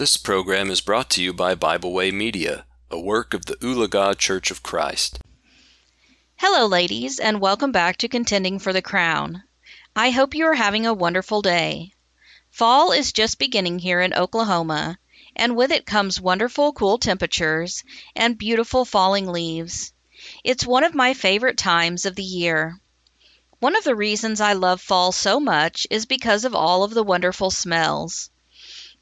This program is brought to you by Bible Way Media, a work of the Oologah Church of Christ. Hello, ladies, and welcome back to Contending for the Crown. I hope you are having a wonderful day. Fall is just beginning here in Oklahoma, and with it comes wonderful cool temperatures and beautiful falling leaves. It's one of my favorite times of the year. One of the reasons I love fall so much is because of all of the wonderful smells.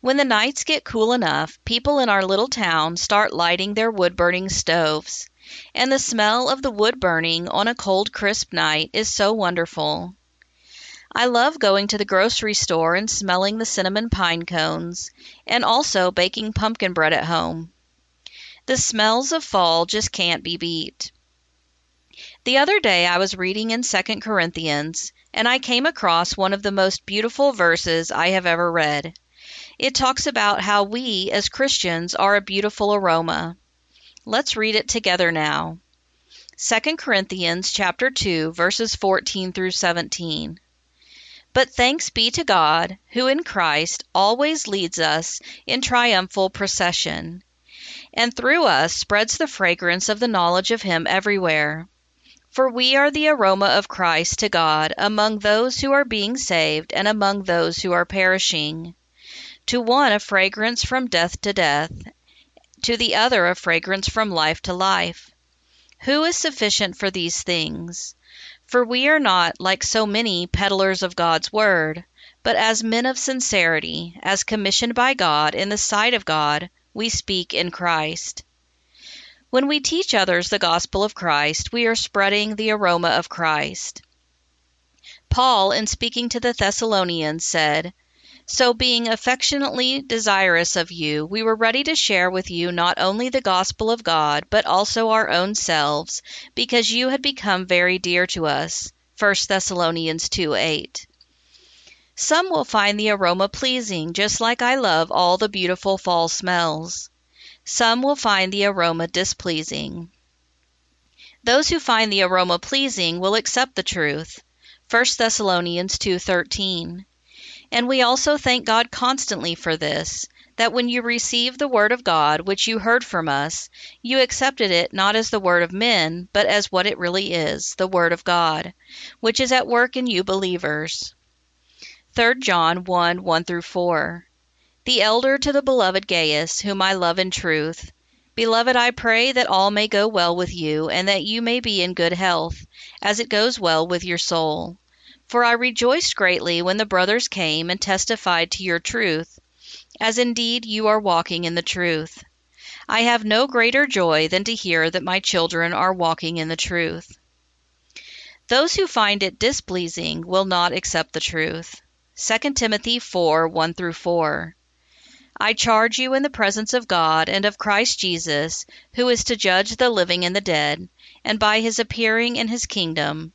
When the nights get cool enough, people in our little town start lighting their wood burning stoves, and the smell of the wood burning on a cold, crisp night is so wonderful. I love going to the grocery store and smelling the cinnamon pine cones, and also baking pumpkin bread at home. The smells of fall just can't be beat. The other day I was reading in Second Corinthians, and I came across one of the most beautiful verses I have ever read. It talks about how we as Christians are a beautiful aroma. Let's read it together now. 2 Corinthians chapter 2 verses 14 through 17. But thanks be to God, who in Christ always leads us in triumphal procession, and through us spreads the fragrance of the knowledge of him everywhere. For we are the aroma of Christ to God among those who are being saved and among those who are perishing. To one a fragrance from death to death, to the other a fragrance from life to life. Who is sufficient for these things? For we are not, like so many, peddlers of God's word, but as men of sincerity, as commissioned by God in the sight of God, we speak in Christ. When we teach others the gospel of Christ, we are spreading the aroma of Christ. Paul, in speaking to the Thessalonians, said, So being affectionately desirous of you, we were ready to share with you not only the gospel of God, but also our own selves, because you had become very dear to us. 1 Thessalonians 2 8. Some will find the aroma pleasing, just like I love all the beautiful fall smells. Some will find the aroma displeasing. Those who find the aroma pleasing will accept the truth. 1 Thessalonians 2:13. And we also thank God constantly for this, that when you received the word of God which you heard from us, you accepted it not as the word of men, but as what it really is, the word of God, which is at work in you believers. 3 John 1 1 through 4. The elder to the beloved Gaius, whom I love in truth. Beloved, I pray that all may go well with you, and that you may be in good health, as it goes well with your soul. For I rejoiced greatly when the brothers came and testified to your truth, as indeed you are walking in the truth. I have no greater joy than to hear that my children are walking in the truth. Those who find it displeasing will not accept the truth. 2 Timothy 4 1 through 4. I charge you in the presence of God and of Christ Jesus, who is to judge the living and the dead, and by his appearing in his kingdom,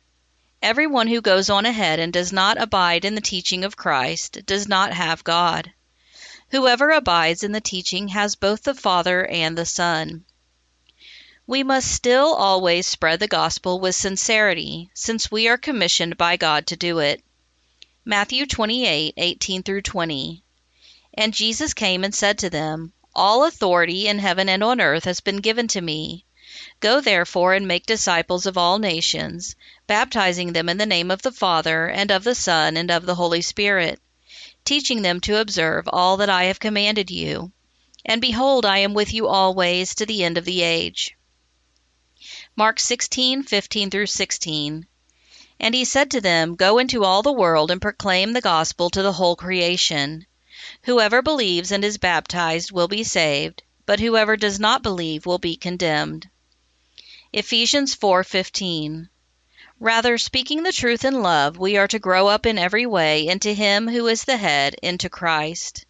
Everyone who goes on ahead and does not abide in the teaching of Christ does not have God. Whoever abides in the teaching has both the Father and the Son. We must still always spread the gospel with sincerity, since we are commissioned by God to do it. Matthew 28:18 through 20. And Jesus came and said to them, All authority in heaven and on earth has been given to me. Go therefore and make disciples of all nations, baptizing them in the name of the Father, and of the Son, and of the Holy Spirit, teaching them to observe all that I have commanded you. And behold, I am with you always to the end of the age. Mark 16:15 through 16. And he said to them, Go into all the world and proclaim the gospel to the whole creation. Whoever believes and is baptized will be saved, but whoever does not believe will be condemned. Ephesians 4:15. Rather, speaking the truth in love, we are to grow up in every way into him who is the head, into Christ.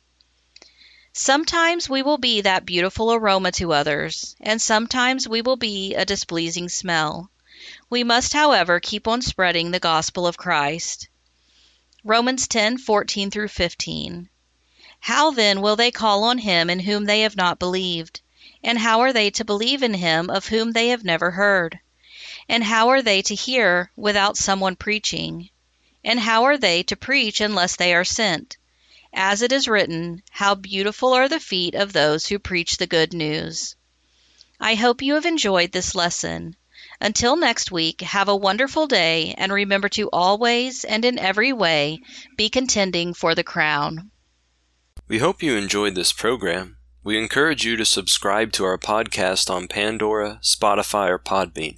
Sometimes we will be that beautiful aroma to others, and sometimes we will be a displeasing smell. We must, however, keep on spreading the gospel of Christ. Romans 10:14 through 15. How then will they call on him in whom they have not believed? And how are they to believe in him of whom they have never heard? And how are they to hear without someone preaching? And how are they to preach unless they are sent? As it is written, How beautiful are the feet of those who preach the good news. I hope you have enjoyed this lesson. Until next week, have a wonderful day and remember to always and in every way be contending for the crown. We hope you enjoyed this program. We encourage you to subscribe to our podcast on Pandora, Spotify, or Podbean.